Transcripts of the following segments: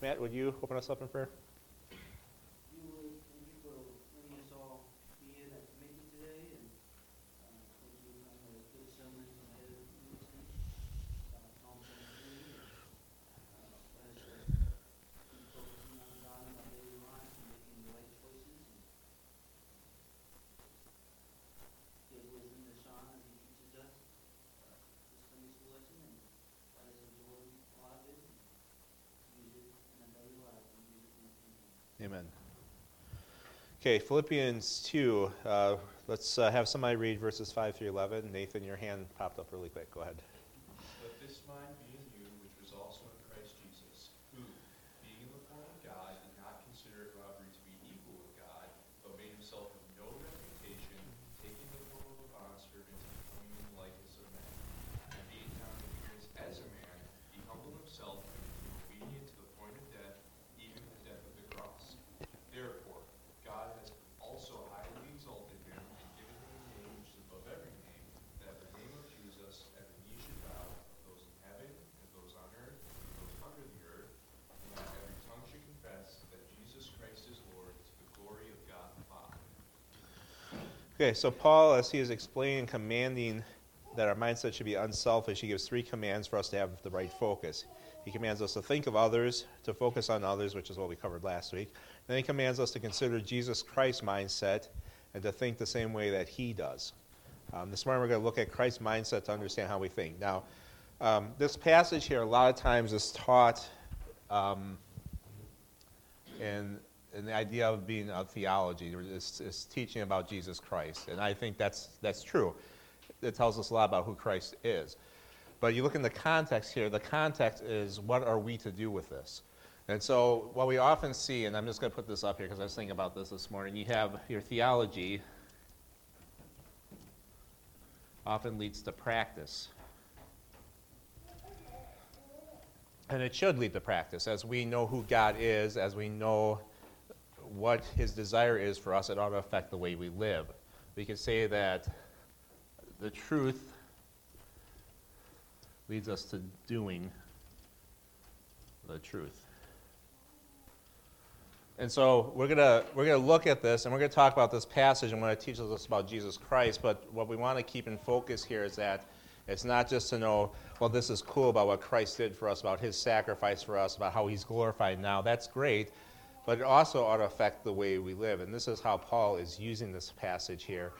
Matt, would you open us up in prayer? you would, thank you for letting us all be here that make it today, and, uh, thank you, I know it's good sermons ahead of you, uh, Psalm twenty-three, and, uh, let us just keep focusing on God in our daily lives and making the right choices, and give wisdom to Sean as he teaches us, uh, this Sunday school lesson, and let us absorb a lot of it, and use it in our daily lives, and use it in the kingdom. Amen. Okay, Philippians 2. Uh, let's uh, have somebody read verses 5 through 11. Nathan, your hand popped up really quick. Go ahead. Let this mind be in you, which was also in Christ Jesus, who, being in the form of God, did not consider it robbery to be equal with God, but made himself of no reputation, taking the form of a bondservant, and becoming in the likeness of men. And being found in appearance as a man, he humbled himself and became obedient to the point of death, even the death of the cross. Therefore, God has also highly exalted him and given him a name which is above every name, that at the name of Jesus every knee should bow, those in heaven and those on earth and those under the earth, and that every tongue should confess that Jesus Christ is Lord to the glory of God the Father. Okay, so Paul, as he is explaining, commanding that our mindset should be unselfish, he gives three commands for us to have the right focus. He commands us to think of others, to focus on others, which is what we covered last week. Then he commands us to consider Jesus Christ's mindset and to think the same way that he does. Um, this morning we're going to look at Christ's mindset to understand how we think. Now, um, this passage here, a lot of times, is taught um, in, in the idea of being a theology, is, is teaching about Jesus Christ. And I think that's, that's true. It tells us a lot about who Christ is. But you look in the context here, the context is what are we to do with this? And so, what we often see, and I'm just going to put this up here because I was thinking about this this morning, you have your theology often leads to practice. And it should lead to practice. As we know who God is, as we know what His desire is for us, it ought to affect the way we live. We could say that the truth leads us to doing the truth. And so we're gonna we're gonna look at this and we're gonna talk about this passage and what it teaches us about Jesus Christ. But what we want to keep in focus here is that it's not just to know, well, this is cool about what Christ did for us, about His sacrifice for us, about how He's glorified now. That's great, but it also ought to affect the way we live. And this is how Paul is using this passage here,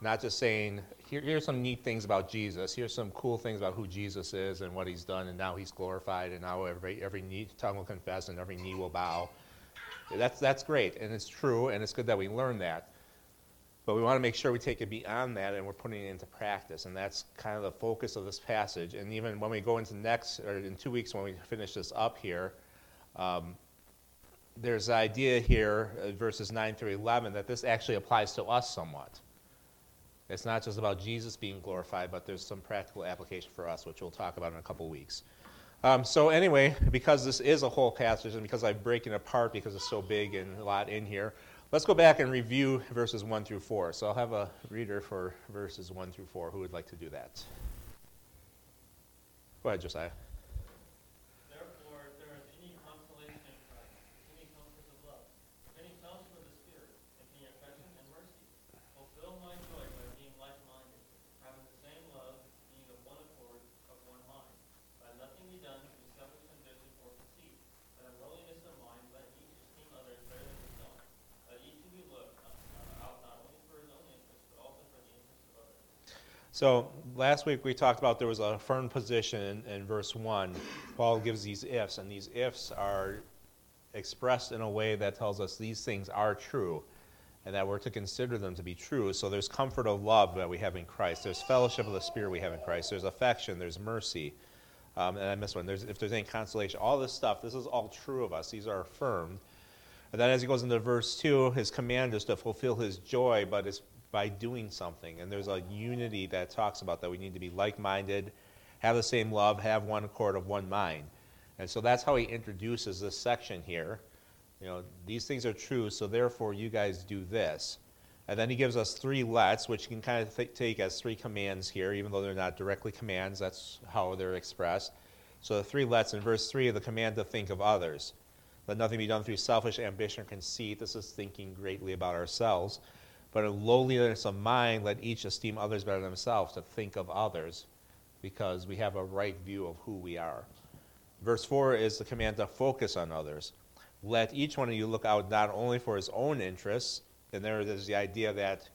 not just saying, Here, here's some neat things about Jesus. Here's some cool things about who Jesus is and what He's done, and now He's glorified, and now every every knee tongue will confess and every knee will bow. That's, that's great, and it's true, and it's good that we learn that. But we want to make sure we take it beyond that and we're putting it into practice. And that's kind of the focus of this passage. And even when we go into next, or in two weeks when we finish this up here, um, there's the idea here, uh, verses 9 through 11, that this actually applies to us somewhat. It's not just about Jesus being glorified, but there's some practical application for us, which we'll talk about in a couple weeks. Um, so anyway, because this is a whole passage, and because I'm breaking it apart because it's so big and a lot in here, let's go back and review verses 1 through 4. So I'll have a reader for verses 1 through 4 who would like to do that. Go ahead, Josiah. Therefore, if there is any consolation in Christ, any comfort of love, any fellowship of the Spirit, any affection and mercy, fulfill my joy by being like-minded, having the same love, being of one accord, of one mind. Let nothing be done through selfish ambition or conceit, but in lowliness of mind let each esteem others better than himself. Let each of you look uh, out not only for his own interest, but also for the interest of others. So last week we talked about there was a firm position in, in verse 1. Paul gives these ifs, and these ifs are expressed in a way that tells us these things are true and that we're to consider them to be true. So there's comfort of love that we have in Christ. There's fellowship of the Spirit we have in Christ. There's affection. There's mercy. Um, and I missed one. There's, if there's any consolation, all this stuff, this is all true of us. These are affirmed. And then as he goes into verse 2, his command is to fulfill his joy, but it's by doing something. And there's a unity that talks about that we need to be like minded, have the same love, have one accord of one mind. And so that's how he introduces this section here. You know, these things are true, so therefore you guys do this. And then he gives us three lets, which you can kind of th- take as three commands here, even though they're not directly commands. That's how they're expressed. So the three lets in verse 3 the command to think of others. Let nothing be done through selfish ambition or conceit. This is thinking greatly about ourselves. But in lowliness of mind, let each esteem others better than themselves, to think of others, because we have a right view of who we are. Verse 4 is the command to focus on others. Let each one of you look out not only for his own interests, and there is the idea that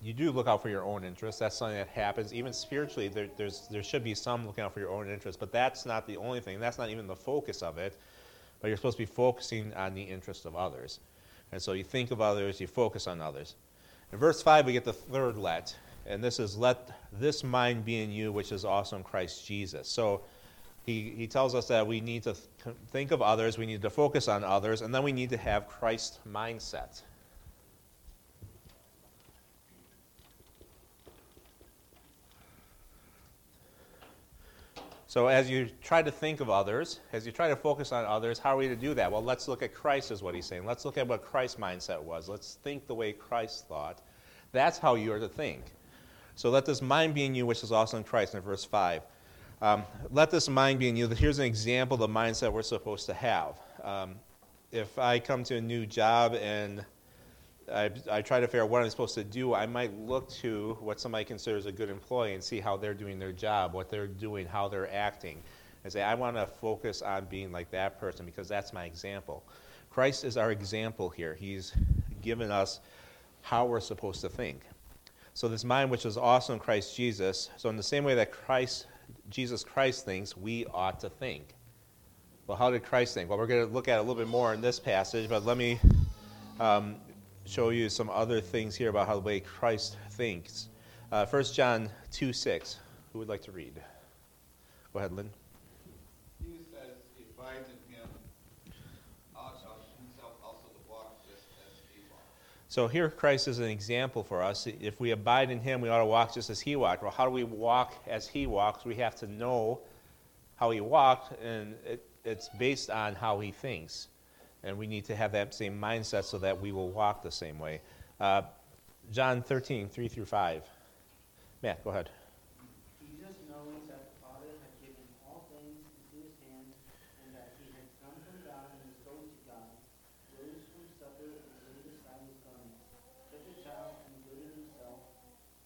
you do look out for your own interests. That's something that happens. Even spiritually, there, there's, there should be some looking out for your own interests, but that's not the only thing. That's not even the focus of it. But you're supposed to be focusing on the interests of others. And so you think of others, you focus on others. In verse 5, we get the third let, and this is, Let this mind be in you, which is also in Christ Jesus. So he, he tells us that we need to th- think of others, we need to focus on others, and then we need to have Christ mindset. So, as you try to think of others, as you try to focus on others, how are we to do that? Well, let's look at Christ, is what he's saying. Let's look at what Christ's mindset was. Let's think the way Christ thought. That's how you are to think. So, let this mind be in you, which is also in Christ, in verse 5. Um, let this mind be in you. Here's an example of the mindset we're supposed to have. Um, if I come to a new job and I, I try to figure out what I'm supposed to do, I might look to what somebody considers a good employee and see how they're doing their job, what they're doing, how they're acting, and say, I want to focus on being like that person because that's my example. Christ is our example here. He's given us how we're supposed to think. So, this mind which is also in Christ Jesus, so in the same way that Christ, Jesus Christ thinks, we ought to think. Well, how did Christ think? Well, we're going to look at it a little bit more in this passage, but let me um, show you some other things here about how the way Christ thinks. Uh, 1 John 2 6. Who would like to read? Go ahead, Lynn. He says, he abides in him, ought himself also to walk just as he walked. So here Christ is an example for us. If we abide in him, we ought to walk just as he walked. Well, how do we walk as he walks? We have to know how he walked, and it, it's based on how he thinks. And we need to have that same mindset so that we will walk the same way. Uh, John 13, 3 through 5. Matt, go ahead. Jesus, knowing that the Father had given all things into his hand, and that he had come from God and was going to God, rose from supper and laid aside his garment, took a towel and girded himself.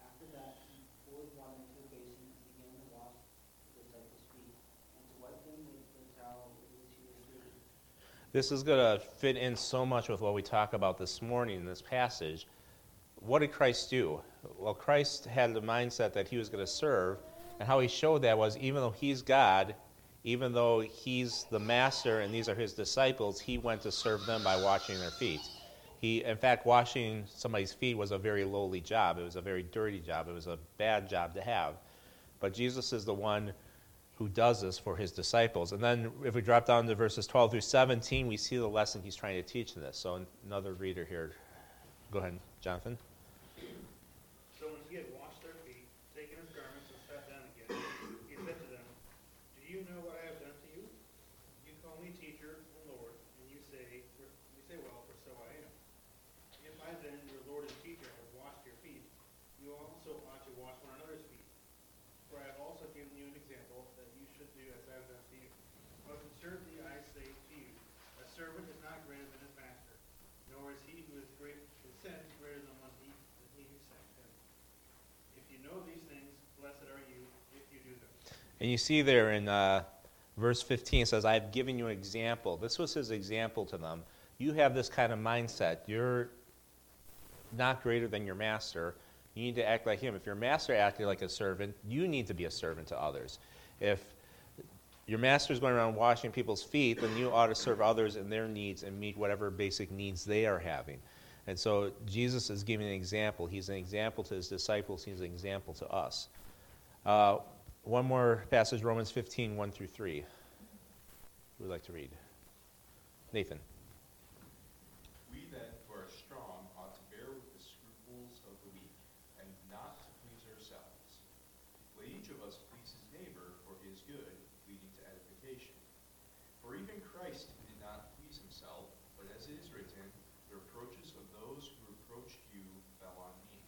After that, he poured water into a basin and began to wash the disciples' feet, and to wipe them with the towel with which he was girded. This is going to fit in so much with what we talk about this morning in this passage. What did Christ do? Well, Christ had the mindset that he was going to serve, and how he showed that was even though he's God, even though he's the master and these are his disciples, he went to serve them by washing their feet. He, in fact, washing somebody's feet was a very lowly job. It was a very dirty job. It was a bad job to have. But Jesus is the one who does this for his disciples. And then if we drop down to verses 12 through 17, we see the lesson he's trying to teach in this. So another reader here. Go ahead, Jonathan. So when he had washed their feet, taken his garments, and sat down again, he said to them, Do you know what I have done to you? You call me teacher and Lord, and you say, you say, well, for so I am. If I then, your Lord and teacher, have washed your feet, you also ought to wash one another's feet. For I have also given you an example that you should do as I have done to you. Most assuredly I say to you, a servant is not greater than his master, nor is he who is great who sent greater than one he, than he who sent him. If you know these things, blessed are you if you do them. And you see there in uh, verse 15 it says, I have given you an example. This was his example to them. You have this kind of mindset. You're not greater than your master. You need to act like him. If your master acted like a servant, you need to be a servant to others. If your master is going around washing people's feet, then you ought to serve others in their needs and meet whatever basic needs they are having. And so Jesus is giving an example. He's an example to his disciples, he's an example to us. Uh, one more passage, Romans 15, 1 through 3. Who would like to read? Nathan. We then, who are strong, ought to bear with the scruples of the weak, and not to please ourselves. Let each of us please his neighbor for his good, leading to edification. For even Christ did not please himself, but as it is written, the reproaches of those who reproached you fell on me.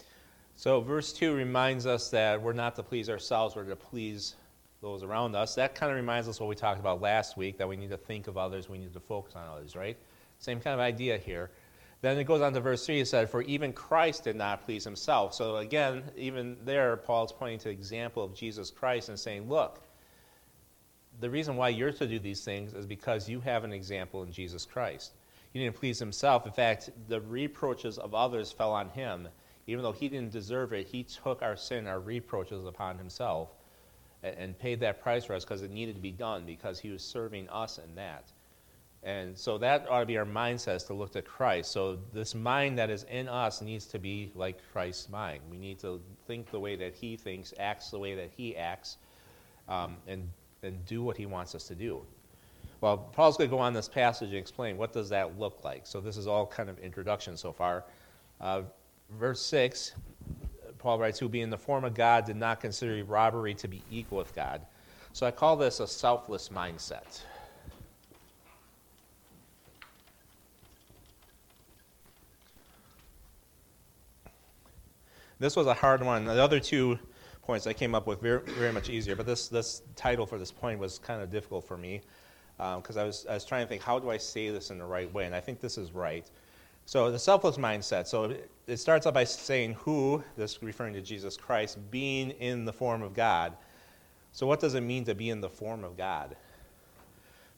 So, verse 2 reminds us that we're not to please ourselves, we're to please those around us. That kind of reminds us what we talked about last week that we need to think of others, we need to focus on others, right? Same kind of idea here. Then it goes on to verse 3. It said, For even Christ did not please himself. So again, even there, Paul's pointing to the example of Jesus Christ and saying, Look, the reason why you're to do these things is because you have an example in Jesus Christ. He didn't please himself. In fact, the reproaches of others fell on him. Even though he didn't deserve it, he took our sin, our reproaches upon himself and, and paid that price for us because it needed to be done because he was serving us in that. And so that ought to be our mindset to look to Christ. So this mind that is in us needs to be like Christ's mind. We need to think the way that he thinks, acts the way that he acts, um, and, and do what he wants us to do. Well, Paul's going to go on this passage and explain what does that look like. So this is all kind of introduction so far. Uh, verse 6, Paul writes, Who being in the form of God did not consider robbery to be equal with God. So I call this a selfless mindset. This was a hard one. The other two points I came up with very, very much easier, but this, this title for this point was kind of difficult for me because um, I, was, I was trying to think, how do I say this in the right way? And I think this is right. So the selfless mindset. So it, starts out by saying who, this referring to Jesus Christ, being in the form of God. So what does it mean to be in the form of God?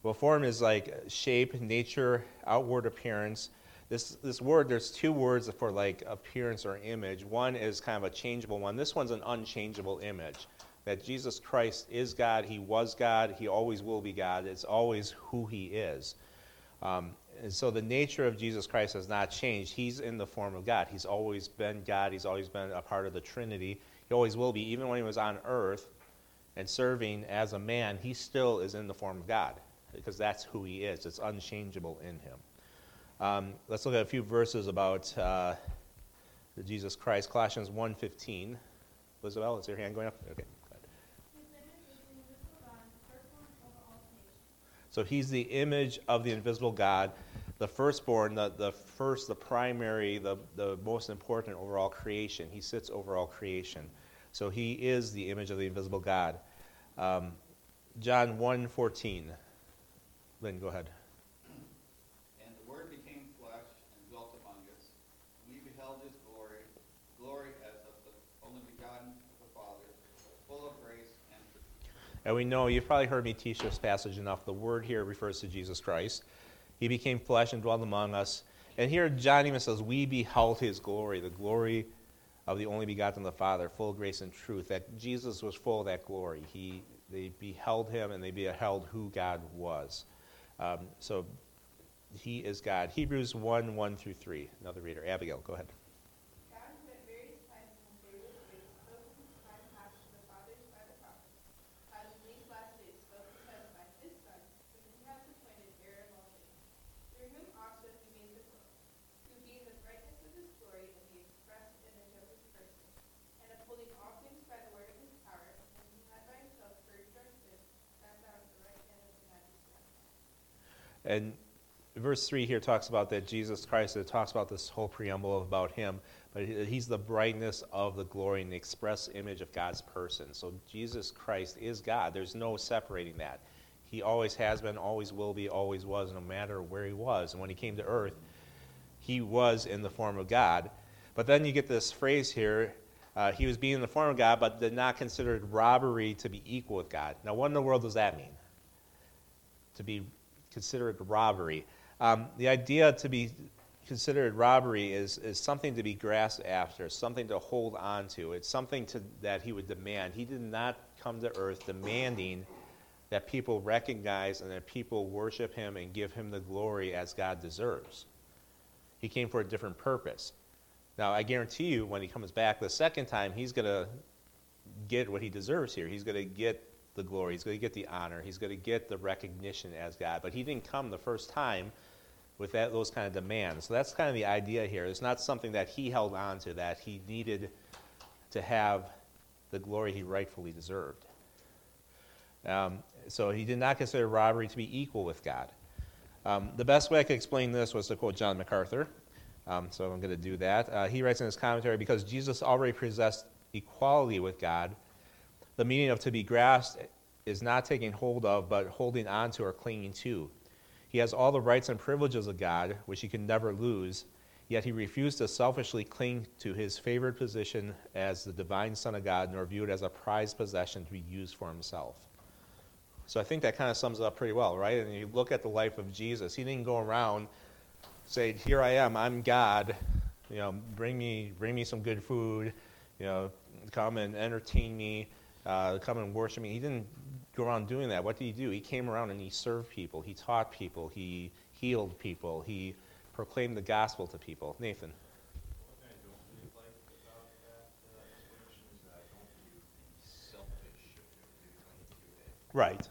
Well, form is like shape, nature, outward appearance. This, this word, there's two words for like appearance or image. One is kind of a changeable one. This one's an unchangeable image. That Jesus Christ is God, He was God, He always will be God. It's always who He is. Um, and so the nature of Jesus Christ has not changed. He's in the form of God. He's always been God. He's always been a part of the Trinity. He always will be. Even when he was on earth and serving as a man, he still is in the form of God because that's who he is. It's unchangeable in him. Um, let's look at a few verses about uh, Jesus Christ. Colossians 1.15. Elizabeth, is your hand going up? Okay. So he's the image of the invisible God, the firstborn, the, the first, the primary, the, the most important overall creation. He sits over all creation. So he is the image of the invisible God. Um, John 1.14. Lynn, go ahead. And the Word became flesh and dwelt among us. We beheld his glory, glory as of the only begotten of the Father, full of grace and truth. And we know, you've probably heard me teach this passage enough. The word here refers to Jesus Christ. He became flesh and dwelt among us. And here John even says, We beheld his glory, the glory of the only begotten of the Father, full of grace and truth. That Jesus was full of that glory. He, they beheld him and they beheld who God was. Um, so he is God. Hebrews 1 1 through 3. Another reader. Abigail, go ahead. God, who at various times in various ways spoke in his time past to the fathers by the prophets, has in these last days spoken to us by his Son, whom he has appointed heir of all things, through whom also he made the world, who being the brightness of his glory and the express image of his person, and upholding all things by the word of his power, and who had by himself purged our sins, sat down at the right hand of the majesty on high. And verse 3 here talks about that Jesus Christ, it talks about this whole preamble about him, but he's the brightness of the glory and the express image of God's person. So Jesus Christ is God. There's no separating that. He always has been, always will be, always was, no matter where he was. And when he came to earth, he was in the form of God. But then you get this phrase here uh, he was being in the form of God, but did not consider robbery to be equal with God. Now, what in the world does that mean? To be considered robbery. Um, the idea to be considered robbery is, is something to be grasped after, something to hold on to. It's something to, that he would demand. He did not come to earth demanding that people recognize and that people worship him and give him the glory as God deserves. He came for a different purpose. Now, I guarantee you, when he comes back the second time, he's going to get what he deserves here. He's going to get the glory. He's going to get the honor. He's going to get the recognition as God. But he didn't come the first time with that, those kind of demands. So that's kind of the idea here. It's not something that he held on to, that he needed to have the glory he rightfully deserved. Um, so he did not consider robbery to be equal with God. Um, the best way I could explain this was to quote John MacArthur. Um, so I'm going to do that. Uh, he writes in his commentary because Jesus already possessed equality with God, the meaning of to be grasped is not taking hold of, but holding on to or clinging to. He has all the rights and privileges of God, which he can never lose, yet he refused to selfishly cling to his favored position as the divine Son of God, nor view it as a prized possession to be used for himself. So I think that kind of sums it up pretty well, right? And you look at the life of Jesus, he didn't go around saying, Here I am, I'm God, you know, bring me, bring me some good food, you know, come and entertain me, uh, come and worship me. He didn't go around doing that. What did he do? He came around and he served people, he taught people, he healed people, he proclaimed the gospel to people. Nathan. Right.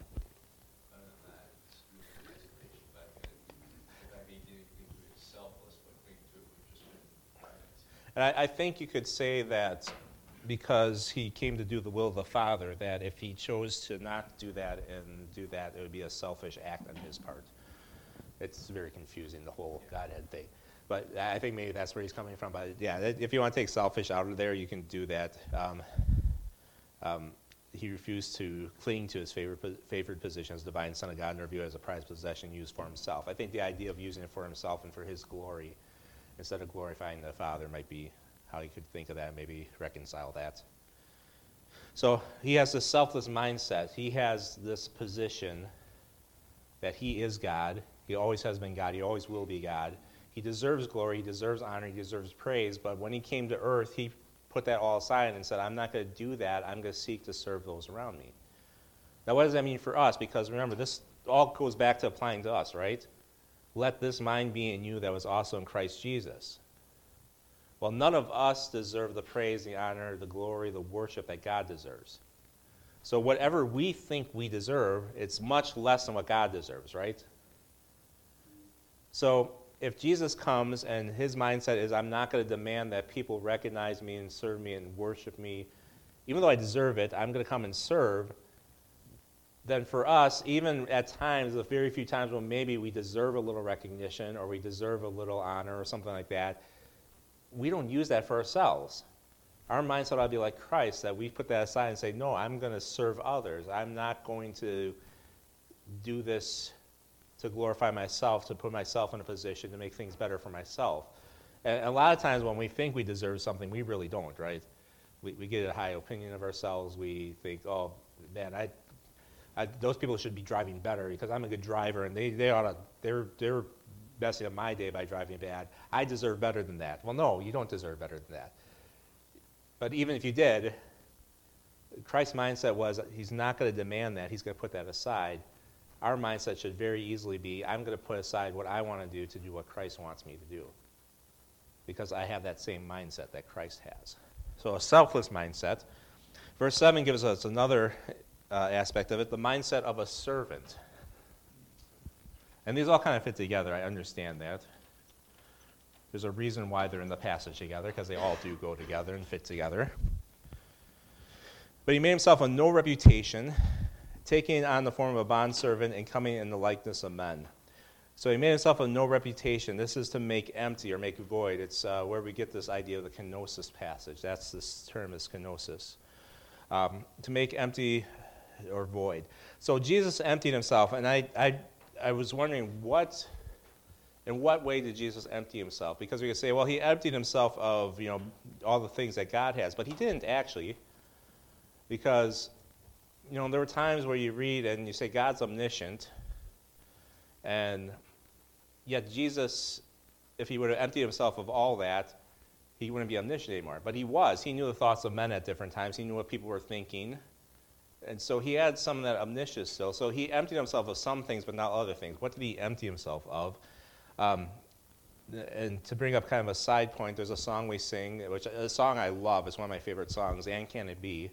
And I, I think you could say that because he came to do the will of the Father, that if he chose to not do that and do that, it would be a selfish act on his part. It's very confusing, the whole Godhead thing. But I think maybe that's where he's coming from. But yeah, if you want to take selfish out of there, you can do that. Um, um, he refused to cling to his favored, favored position as divine Son of God, nor view it as a prized possession used for himself. I think the idea of using it for himself and for his glory instead of glorifying the Father might be how you could think of that, maybe reconcile that. So he has this selfless mindset. He has this position that he is God. He always has been God. He always will be God. He deserves glory. He deserves honor. He deserves praise. But when he came to earth, he put that all aside and said, I'm not going to do that. I'm going to seek to serve those around me. Now, what does that mean for us? Because remember, this all goes back to applying to us, right? Let this mind be in you that was also in Christ Jesus. Well, none of us deserve the praise, the honor, the glory, the worship that God deserves. So, whatever we think we deserve, it's much less than what God deserves, right? So, if Jesus comes and his mindset is, I'm not going to demand that people recognize me and serve me and worship me, even though I deserve it, I'm going to come and serve, then for us, even at times, the very few times when maybe we deserve a little recognition or we deserve a little honor or something like that, we don't use that for ourselves. Our mindset ought to be like Christ, that we put that aside and say, No, I'm going to serve others. I'm not going to do this to glorify myself, to put myself in a position to make things better for myself. And a lot of times when we think we deserve something, we really don't, right? We, we get a high opinion of ourselves. We think, oh, man, I, I, those people should be driving better because I'm a good driver and they, they ought to, they're, they're messing up my day by driving bad. I deserve better than that. Well, no, you don't deserve better than that. But even if you did, Christ's mindset was he's not going to demand that. He's going to put that aside. Our mindset should very easily be I'm going to put aside what I want to do to do what Christ wants me to do. Because I have that same mindset that Christ has. So, a selfless mindset. Verse 7 gives us another uh, aspect of it the mindset of a servant. And these all kind of fit together. I understand that. There's a reason why they're in the passage together, because they all do go together and fit together. But he made himself a no reputation, taking on the form of a bondservant and coming in the likeness of men. So he made himself a no reputation. This is to make empty or make void. It's uh, where we get this idea of the kenosis passage. That's this term is kenosis. Um, to make empty or void. So Jesus emptied himself, and I, I I was wondering what, in what way did Jesus empty himself? Because we could say, well, he emptied himself of you know all the things that God has, but he didn't actually, because you know there were times where you read and you say God's omniscient, and yet Jesus, if he would have emptied himself of all that, he wouldn't be omniscient anymore. But he was. He knew the thoughts of men at different times. He knew what people were thinking. And so he had some of that omniscience still. So he emptied himself of some things, but not other things. What did he empty himself of? Um, and to bring up kind of a side point, there's a song we sing, which a song I love. It's one of my favorite songs, And Can It Be?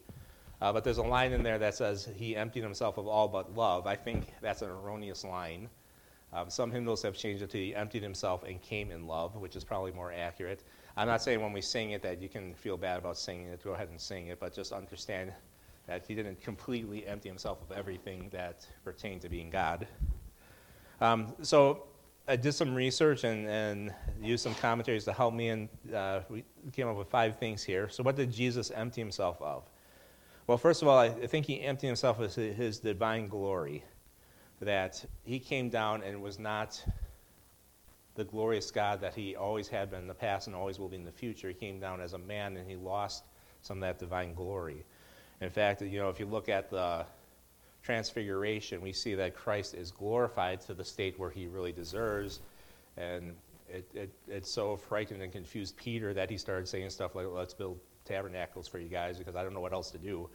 Uh, but there's a line in there that says, He emptied himself of all but love. I think that's an erroneous line. Um, some hymnals have changed it to He emptied himself and came in love, which is probably more accurate. I'm not saying when we sing it that you can feel bad about singing it. Go ahead and sing it, but just understand that he didn't completely empty himself of everything that pertained to being God. Um, so I did some research and, and used some commentaries to help me, and uh, we came up with five things here. So, what did Jesus empty himself of? Well, first of all, I think he emptied himself of his divine glory, that he came down and was not the glorious God that he always had been in the past and always will be in the future. He came down as a man and he lost some of that divine glory. In fact, you know, if you look at the transfiguration, we see that Christ is glorified to the state where he really deserves. And it, it, it so frightened and confused Peter that he started saying stuff like, let's build tabernacles for you guys because I don't know what else to do.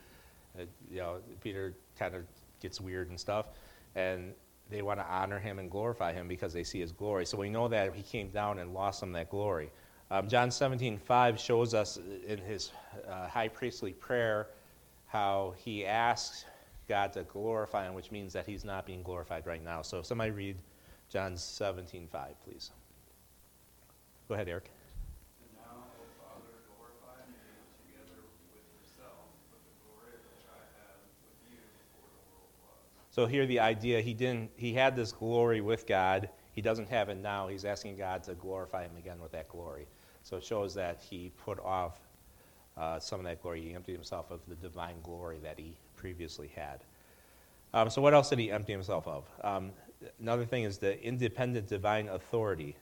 Uh, you know, Peter kind of gets weird and stuff. And they want to honor him and glorify him because they see his glory. So we know that he came down and lost some that glory. Um, John 17, 5 shows us in his uh, high priestly prayer how he asks God to glorify him, which means that he's not being glorified right now. So somebody read John 17, 5, please. Go ahead, Eric. And now, O Father, glorify me together with yourself with the glory which I had with you before the world was. So here the idea he didn't he had this glory with God. He doesn't have it now. He's asking God to glorify him again with that glory. So it shows that he put off uh, some of that glory. He emptied himself of the divine glory that he previously had. Um, so what else did he empty himself of? Um, another thing is the independent divine authority.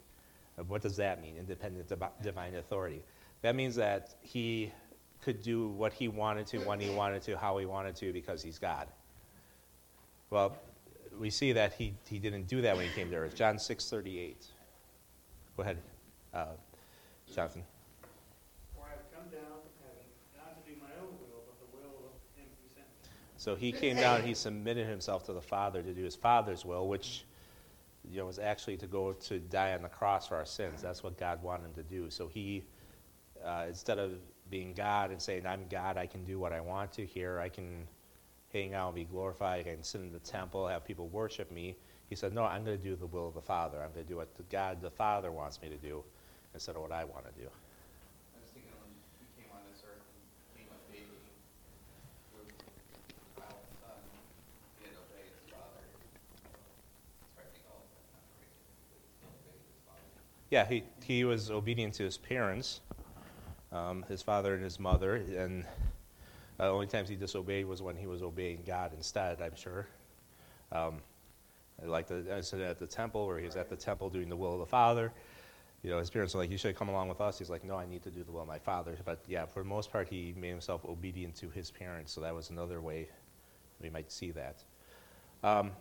Uh, What does that mean? Independent divi- divine authority. That means that he could do what he wanted to, when he wanted to, how he wanted to, because he's God. Well, we see that he, he didn't do that when he came to earth. John 6:38. Go ahead, uh, Jonathan. For I have come down from heaven, not to do my own will, but the will of him who sent me. So he came down, he submitted himself to the Father to do his Father's will, which you know, was actually to go to die on the cross for our sins. That's what God wanted him to do. So he, uh, instead of being God and saying, I'm God, I can do what I want to here, I can hang out and be glorified, I can sit in the temple, have people worship me, he said, No, I'm going to do the will of the Father. I'm going to do what the God the Father wants me to do instead of what I want to do. I was thinking when he came on this earth and became a baby, with child son, he had to obey his father. So I think all of that not great, but he still obeyed his father. Yeah, he, he was obedient to his parents, um, his father and his mother, and uh, the only times he disobeyed was when he was obeying God instead, I'm sure. Um, like the incident at the temple, where he was at the temple doing the will of the Father. You know, his parents were like, You should come along with us. He's like, No, I need to do the will of my Father. But yeah, for the most part, he made himself obedient to his parents, so that was another way we might see that. Um,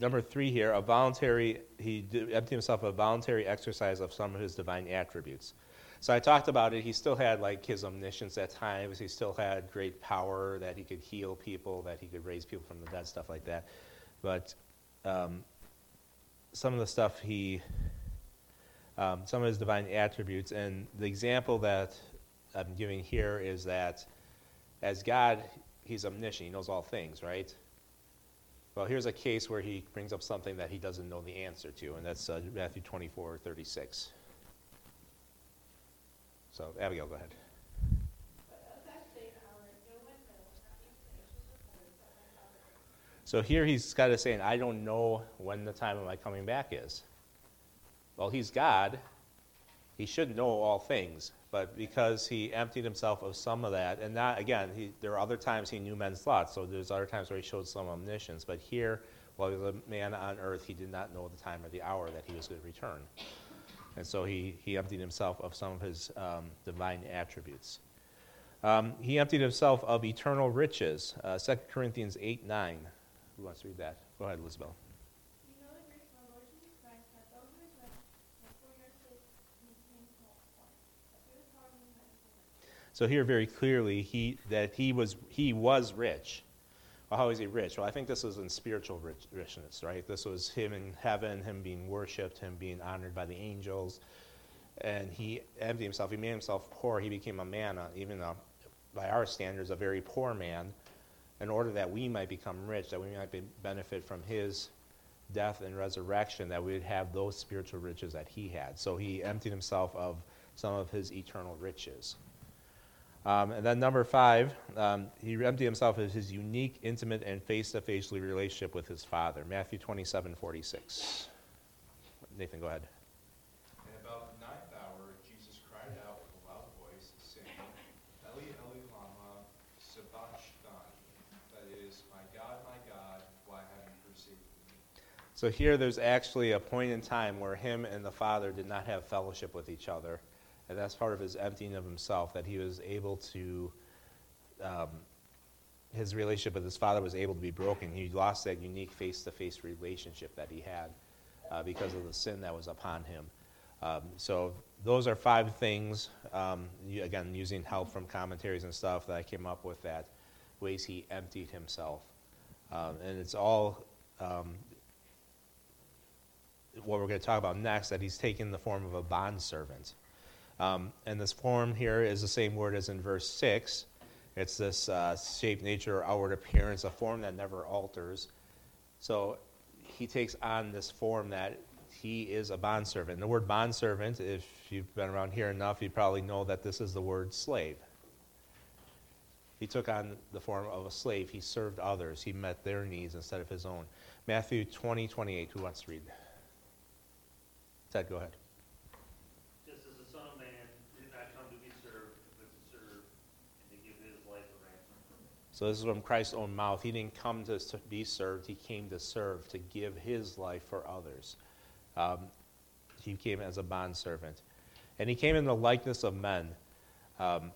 number three here, a voluntary, he emptied himself of a voluntary exercise of some of his divine attributes. So I talked about it. He still had like his omniscience at times. He still had great power that he could heal people, that he could raise people from the dead, stuff like that. But um, some of the stuff he, um, some of his divine attributes, and the example that I'm giving here is that as God, he's omniscient. He knows all things, right? Well, here's a case where he brings up something that he doesn't know the answer to, and that's uh, Matthew 24, 36. So, Abigail, go ahead. So here he's kind of saying, I don't know when the time of my coming back is. Well, he's God. He should know all things. But because he emptied himself of some of that, and not, again, he, there are other times he knew men's thoughts, so there's other times where he showed some omniscience. But here, while he was a man on earth, he did not know the time or the hour that he was going to return. And so he, he emptied himself of some of his um, divine attributes. Um, he emptied himself of eternal riches. Uh, 2 Corinthians 8 9. Who wants to read that? Go ahead, Elizabeth. You know the grace of our Lord Jesus Christ, that though he was rich, yet for your sake he became poor, that through the power of his might he might So here, very clearly, he that he was he was rich. Well, how is he rich? Well, I think this was in spiritual rich, richness, right? This was him in heaven, him being worshipped, him being honored by the angels, and he emptied himself. He made himself poor. He became a man, uh, even uh, by our standards, a very poor man, in order that we might become rich, that we might be, benefit from his death and resurrection, that we would have those spiritual riches that he had. So he emptied himself of some of his eternal riches. Um, and then number five, um, he emptied himself of his unique, intimate, and face-to-face relationship with his father. Matthew 27, 46. Nathan, go ahead. And about the ninth hour, Jesus cried out with a loud voice, saying, Eli, Eli, lama sabachthani, that is, my God, my God, why have you? So here there's actually a point in time where him and the father did not have fellowship with each other. And that's part of his emptying of himself, that he was able to, um, his relationship with his Father was able to be broken. He lost that unique face to face relationship that he had uh, because of the sin that was upon him. Um, so those are five things, um, you- again, using help from commentaries and stuff that I came up with that ways he emptied himself. Um, and it's all um, what we're going to talk about next, that he's taken the form of a bondservant. Um, and this form here is the same word as in verse 6. It's this uh, shape, nature, outward appearance, a form that never alters. So he takes on this form that he is a bondservant. The word bondservant, if you've been around here enough, you probably know that this is the word slave. He took on the form of a slave. He served others. He met their needs instead of his own. Matthew 20, 28. Who wants to read? Ted, go ahead. Just as the Son of Man did not come to be served, but to serve, and to give his life a ransom for many. So this is from Christ's own mouth. He didn't come to be served. He came to serve, to give his life for others. Um, he came as a bondservant. And he came in the likeness of men. Um,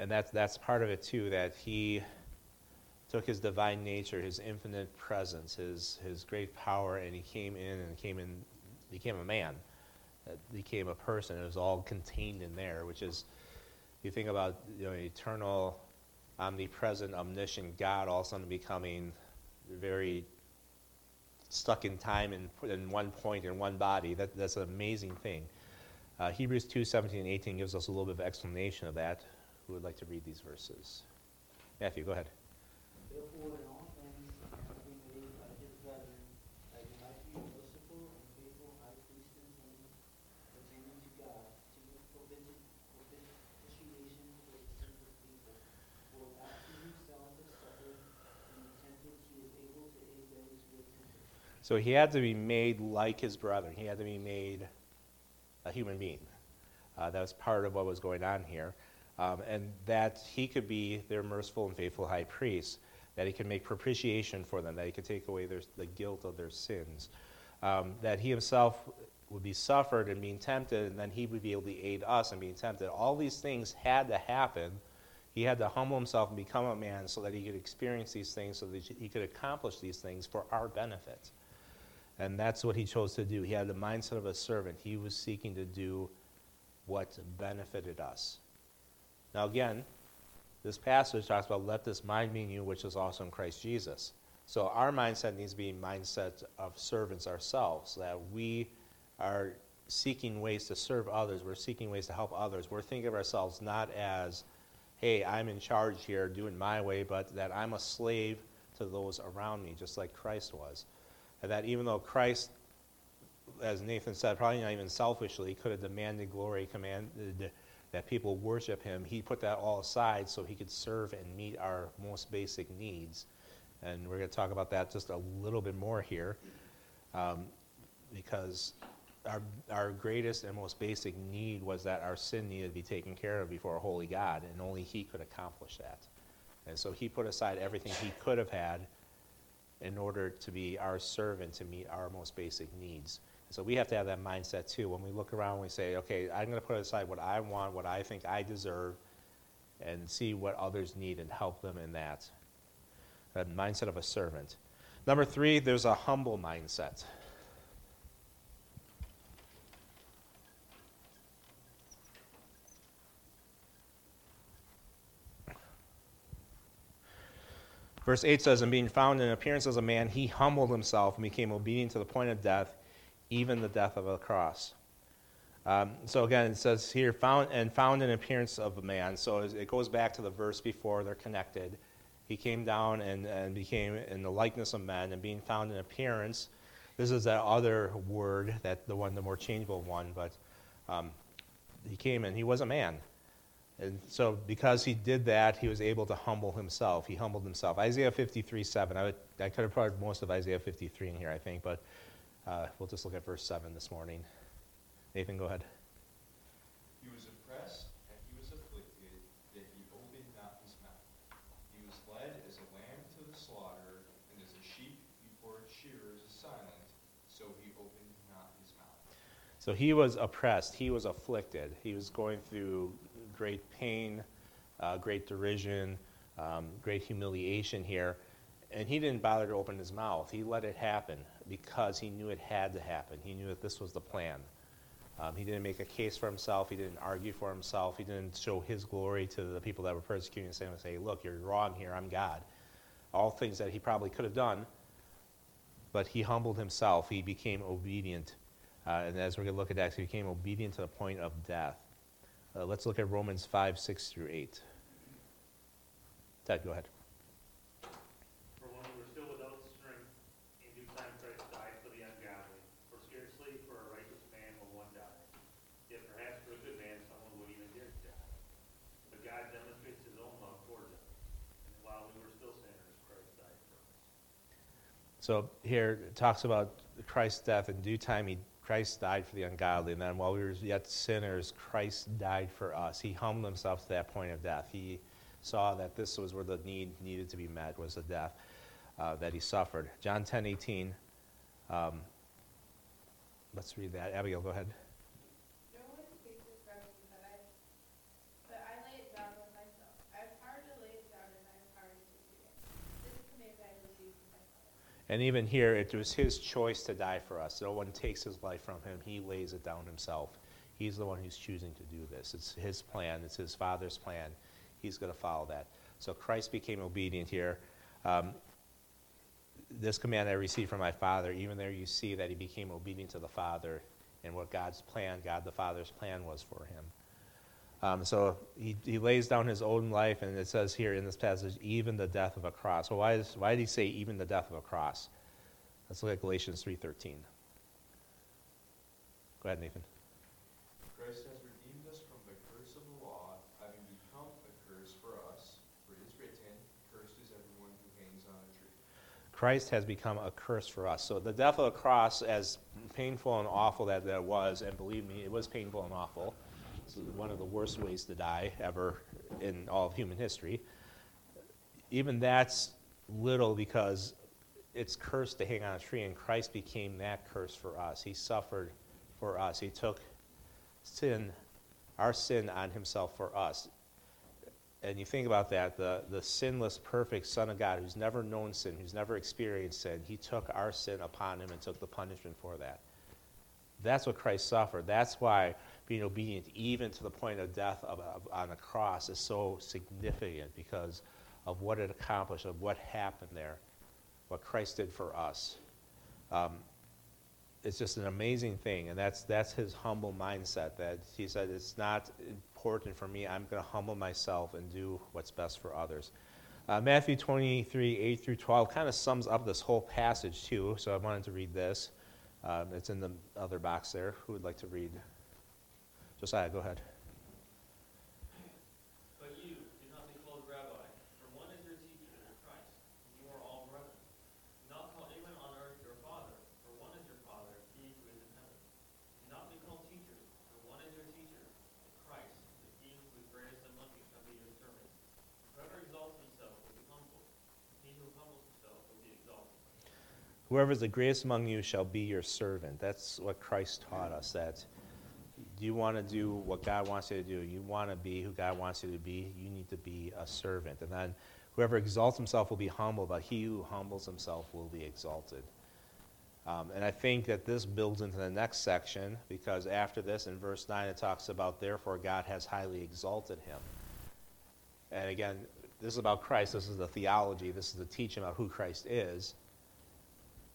and that's, that's part of it, too, that he took his divine nature, his infinite presence, his, his great power, and he came in and came in, became a man, uh, became a person. It was all contained in there, which is, you think about you know, eternal, omnipresent, omniscient God all of a sudden becoming very stuck in time and in one point in one body. That, that's an amazing thing. Uh, Hebrews 2 17 and 18 gives us a little bit of explanation of that. Who would like to read these verses? Matthew, go ahead. Therefore, in all things, having made by his brethren, that he might be a merciful and faithful high priest in things pertaining to God, to give propiti- propitiation for the sins of people. For that he himself has suffered and was tempted, he is able to aid those who are tempted. So he had to be made like his brethren. He had to be made a human being. Uh, that was part of what was going on here. Um, and that he could be their merciful and faithful high priest, that he could make propitiation for them, that he could take away their, the guilt of their sins, um, that he himself would be suffered and being tempted, and then he would be able to aid us in being tempted. All these things had to happen. He had to humble himself and become a man so that he could experience these things, so that he could accomplish these things for our benefit. And that's what he chose to do. He had the mindset of a servant. He was seeking to do what benefited us. Now, again, this passage talks about let this mind be in you, which is also in Christ Jesus. So our mindset needs to be mindset of servants ourselves, that we are seeking ways to serve others. We're seeking ways to help others. We're thinking of ourselves not as, hey, I'm in charge here, doing my way, but that I'm a slave to those around me, just like Christ was. And that even though Christ, as Nathan said, probably not even selfishly, could have demanded glory, commanded that people worship him, he put that all aside so he could serve and meet our most basic needs. And we're going to talk about that just a little bit more here, um, because our, our greatest and most basic need was that our sin needed to be taken care of before a holy God, and only he could accomplish that. And so he put aside everything he could have had in order to be our servant to meet our most basic needs. So we have to have that mindset too. When we look around, we say, okay, I'm going to put aside what I want, what I think I deserve, and see what others need and help them in that. That mindset of a servant. Number three, there's a humble mindset. Verse 8 says, And being found in appearance as a man, he humbled himself and became obedient to the point of death, even the death of a cross. Um, so again, it says here, found and found in appearance of a man. So it goes back to the verse before, they're connected. He came down and, and became in the likeness of men, and being found in appearance. This is that other word, that the one, the more changeable one, but um, he came and he was a man. And so, because he did that, he was able to humble himself. He humbled himself. Isaiah 53 7. I, would, I could have put most of Isaiah 53 in here, I think, but uh, we'll just look at verse 7 this morning. Nathan, go ahead. He was oppressed and he was afflicted, yet he opened not his mouth. He was led as a lamb to the slaughter, and as a sheep before its shearers is silent, So he opened not his mouth. So he was oppressed, he was afflicted, he was going through great pain, uh, great derision, um, great humiliation here. And he didn't bother to open his mouth. He let it happen because he knew it had to happen. He knew that this was the plan. Um, he didn't make a case for himself. He didn't argue for himself. He didn't show his glory to the people that were persecuting him and say, Look, you're wrong here. I'm God. All things that he probably could have done. But he humbled himself. He became obedient. Uh, and as we're going to look at that, he became obedient to the point of death. Uh, let's look at Romans 5, 6 through 8. Ted, go ahead. For when we were still without strength, in due time Christ died for the ungodly. For scarcely for a righteous man will one die. Yet perhaps for a good man someone would even dare to die. But God demonstrates his own love towards us. And while we were still sinners, Christ died for us. So here it talks about Christ's death. In due time, he, Christ died for the ungodly. And then while we were yet sinners, Christ died for us. He humbled himself to that point of death. He saw that this was where the need needed to be met, was the death uh, that he suffered. John 10, 18. Um, let's read that. Abigail, go ahead. No one takes it from me, but I, but I lay it down of myself. I have power to lay it down, and I have power to take it again. This command I received from my Father. And even here, it was his choice to die for us. No one takes his life from him. He lays it down himself. He's the one who's choosing to do this. It's his plan, it's his Father's plan. He's going to follow that. So Christ became obedient here. Um, this command I received from my Father, even there you see that he became obedient to the Father and what God's plan, God the Father's plan was for him. Um, so he, he lays down his own life, and it says here in this passage, even the death of a cross. Well, why, is, why did he say even the death of a cross? Let's look at Galatians 3.13. Go ahead, Nathan. Christ has redeemed us from the curse of the law, having become a curse for us. For it is written, Cursed is everyone who hangs on a tree. Christ has become a curse for us. So the death of the cross, as painful and awful that that was, and believe me, it was painful and awful. One of the worst ways to die ever in all of human history. Even that's little because it's cursed to hang on a tree, and Christ became that curse for us. He suffered for us. He took sin, our sin, on himself for us. And you think about that, the, the sinless, perfect Son of God who's never known sin, who's never experienced sin, he took our sin upon him and took the punishment for that. That's what Christ suffered. That's why being obedient, even to the point of death of, of, on the cross, is so significant because of what it accomplished, of what happened there, what Christ did for us. Um, it's just an amazing thing, and that's that's his humble mindset. That he said, "It's not important for me. I'm going to humble myself and do what's best for others." Uh, Matthew 23, 8 through 12, kind of sums up this whole passage too. So I wanted to read this. Um, it's in the other box there. Who would like to read? Josiah, go ahead. But you do not be called rabbi, for one is your teacher, Christ, and you are all brethren. Do not call anyone on earth your father, for one is your father, he who is in heaven. Do not be called teachers, for one is your teacher, Christ, and he who is greatest among you shall be your servant. Whoever exalts himself will be humbled, he who humbles himself will be exalted. Whoever is the greatest among you shall be your servant. That's what Christ taught us. That you want to do what God wants you to do? You want to be who God wants you to be? You need to be a servant. And then whoever exalts himself will be humble, but he who humbles himself will be exalted. Um, and I think that this builds into the next section because after this, in verse 9, it talks about, therefore, God has highly exalted him. And again, this is about Christ. This is the theology. This is the teaching about who Christ is.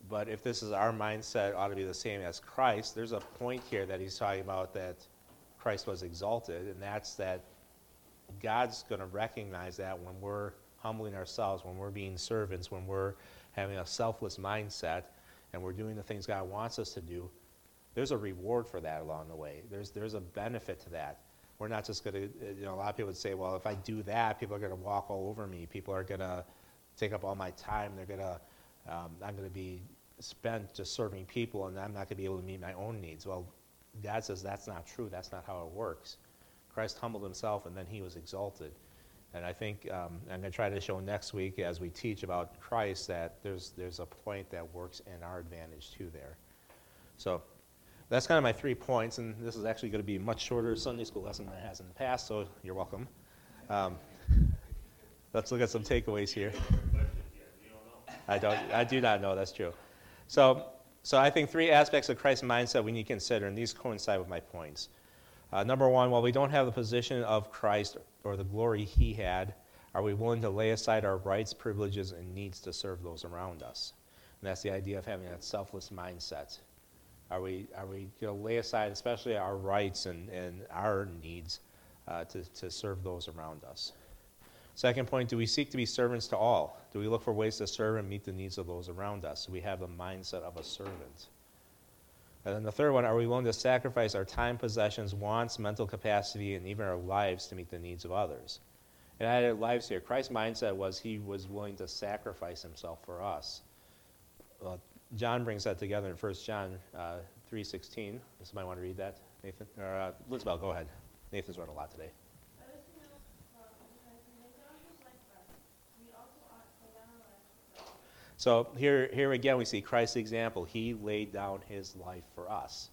But if this is our mindset, ought to be the same as Christ. There's a point here that he's talking about that Christ was exalted, and that's that God's going to recognize that when we're humbling ourselves, when we're being servants, when we're having a selfless mindset, and we're doing the things God wants us to do. There's a reward for that along the way. There's there's a benefit to that. We're not just going to, you know, a lot of people would say, well, if I do that, people are going to walk all over me. People are going to take up all my time. They're going to, um, I'm going to be spent just serving people and I'm not going to be able to meet my own needs. Well, God says that's not true. That's not how it works. Christ humbled himself and then he was exalted. And I think um, I'm going to try to show next week as we teach about Christ that there's, there's a point that works in our advantage too there. So that's kind of my three points, and this is actually going to be a much shorter Sunday school lesson than it has in the past, so you're welcome. Um, let's look at some takeaways here. I don't. I do not know. That's true. So, so I think three aspects of Christ's mindset we need to consider, and these coincide with my points. Uh, number one, while we don't have the position of Christ or the glory He had, are we willing to lay aside our rights, privileges, and needs to serve those around us? And that's the idea of having that selfless mindset. Are we, are we going to lay aside, especially our rights and, and our needs, uh, to, to serve those around us? Second point, do we seek to be servants to all? Do we look for ways to serve and meet the needs of those around us? Do we have the mindset of a servant? And then the third one, are we willing to sacrifice our time, possessions, wants, mental capacity, and even our lives to meet the needs of others? And I added lives here. Christ's mindset was he was willing to sacrifice himself for us. Well, John brings that together in 1 John uh, 3.16. Somebody want to read that? Nathan? Or uh, go ahead. Nathan's read a lot today. Let us know, uh, because he laid down his life for us. We also ought to lay down our lives for others. So here, here again, we see Christ's example. He laid down his life for us.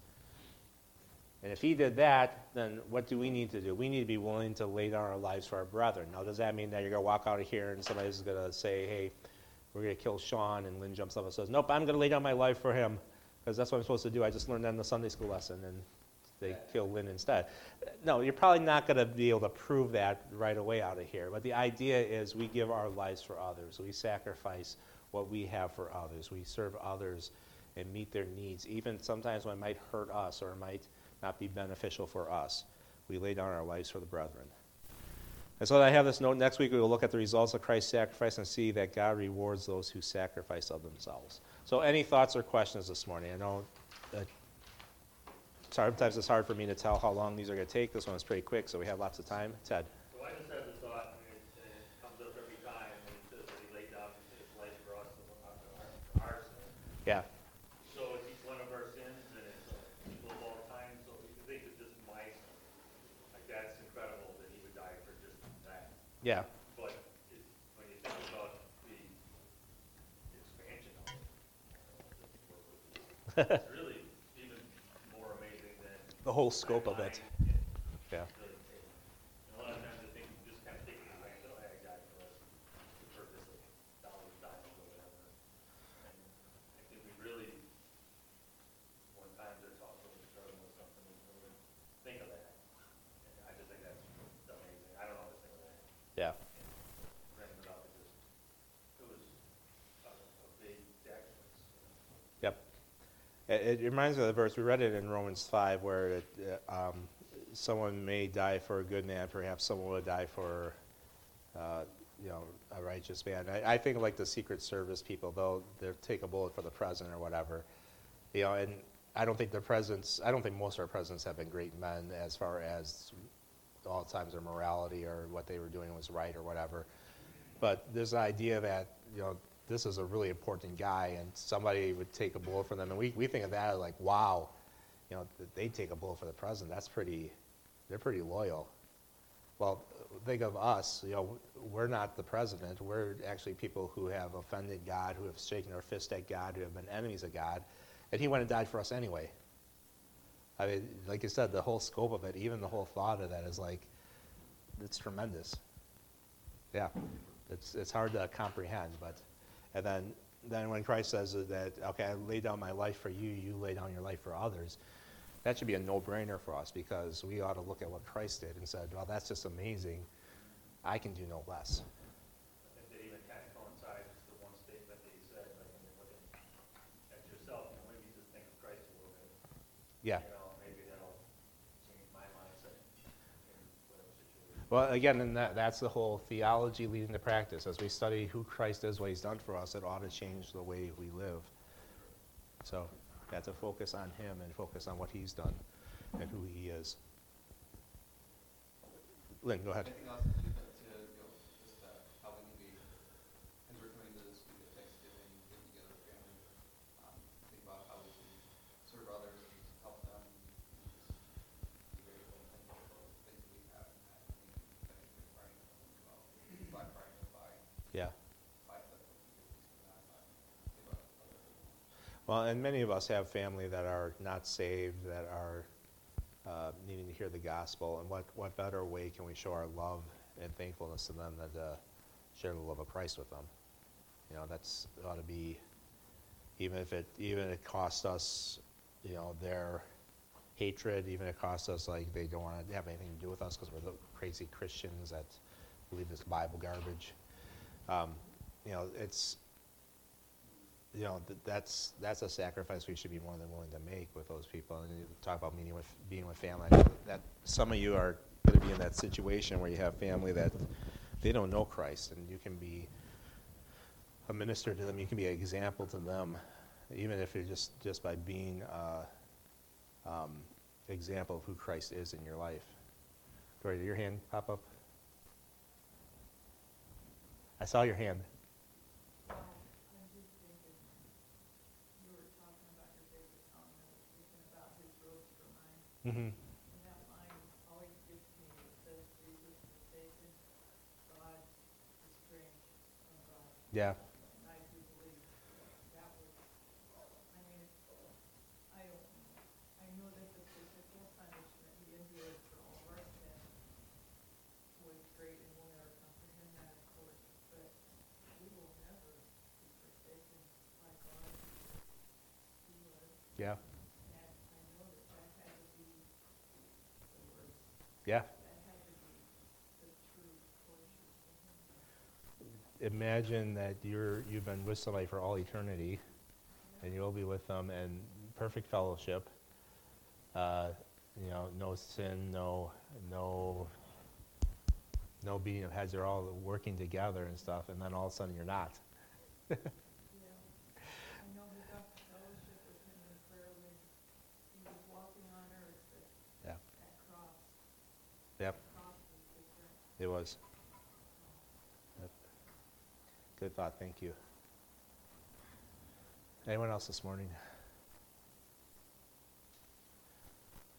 And if he did that, then what do we need to do? We need to be willing to lay down our lives for our brethren. Now, does that mean that you're going to walk out of here and somebody's going to say, hey, we're going to kill Sean, and Lynn jumps up and says, nope, I'm going to lay down my life for him because that's what I'm supposed to do. I just learned that in the Sunday school lesson, and they kill Lynn instead. No, you're probably not going to be able to prove that right away out of here. But the idea is we give our lives for others. We sacrifice what we have for others. We serve others and meet their needs, even sometimes when it might hurt us or it might not be beneficial for us. We lay down our lives for the brethren. And so I have this note. Next week we will look at the results of Christ's sacrifice and see that God rewards those who sacrifice of themselves. So, any thoughts or questions this morning? I know that sometimes it's hard for me to tell how long these are going to take. This one is pretty quick, so we have lots of time. Ted. So I just had the thought, and it, and it comes up every time, and it says that he laid down his life for us, and our, our sin. Yeah. So it's each one of our sins, and it's uh, equal of all time, so if you think of just my sin, like that's incredible that he would die for just that. Yeah. But it, when you think about the expansion of it, it's really even more amazing than. The whole scope of it. my mind Yeah. can really take. And a lot of times I think we just kind of take it for granted, oh, yeah, God for us, the purpose of dollars, dimes, or whatever. And I think we really, when times are tough, or we're struggling with something, we really think of that. And I just think that's amazing. I don't always think of that. Yeah. Bringing it up, it just, it was a, a big sacrifice. Yep. It, it reminds me of the verse, we read it in Romans 5, where it, uh, um, someone may die for a good man, perhaps someone will die for, uh, you know, a righteous man. I, I think like the Secret Service people, they'll, they'll take a bullet for the president or whatever. You know, and I don't think the presidents, I don't think most of our presidents have been great men as far as all times their morality or what they were doing was right or whatever. But there's the idea that, you know, this is a really important guy and somebody would take a bullet for them. And we, we think of that as like, wow, you know, they take a bullet for the president. That's pretty, they're pretty loyal. Well, think of us, you know, we're not the president. We're actually people who have offended God, who have shaken our fist at God, who have been enemies of God. And he went and died for us anyway. I mean, like you said, the whole scope of it, even the whole thought of that is like, it's tremendous. Yeah, it's, it's hard to comprehend, but, and then, then when Christ says that, okay, I lay down my life for you, you lay down your life for others, that should be a no-brainer for us because we ought to look at what Christ did and said, well, that's just amazing. I can do no less. I Well, again, and that, that's the whole theology leading to practice. As we study who Christ is, what he's done for us, it ought to change the way we live. So, got to focus on him and focus on what he's done and who he is. Lynn, go ahead. Anything else to, to, you know, just, uh, how we can be, as we're coming to this week of Thanksgiving, getting together with family, um, think about how we can serve others, and help them, and just be grateful and thankful for the things that we have and that, I think, Thanksgiving Friday, as well, Black Friday, by, Yeah. by the, that, but think about other people. Well, and many of us have family that are not saved, that are uh, needing to hear the gospel. And what, what better way can we show our love and thankfulness to them than to share the love of Christ with them? You know, that's ought to be, even if it even if it costs us, you know, their hatred, even if it costs us like they don't want to have anything to do with us because we're the crazy Christians that believe this Bible garbage. Um, you know, it's you know th- that's that's a sacrifice we should be more than willing to make with those people. And you talk about meeting with being with family. That some of you are going to be in that situation where you have family that they don't know Christ, and you can be a minister to them. You can be an example to them, even if you're just just by being uh, um, example of who Christ is in your life. Dory, did your hand pop up? I saw your hand. By God. Yeah. and I know that that had to be the worst, Yeah. that had to be the true torture for him. Imagine that you're you've been with somebody for all eternity, and you'll be with them in perfect fellowship. Uh, you know, no sin, no no no beating of heads. They're all working together and stuff, and then all of a sudden you're not. Yeah. I know he got to fellowship with him in prayer when he was walking on earth, but Yeah. that cross, Yep, cross was different. it was. Yep. Good thought. Thank you. Anyone else this morning?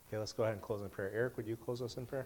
Okay, let's go ahead and close in prayer. Eric, would you close us in prayer?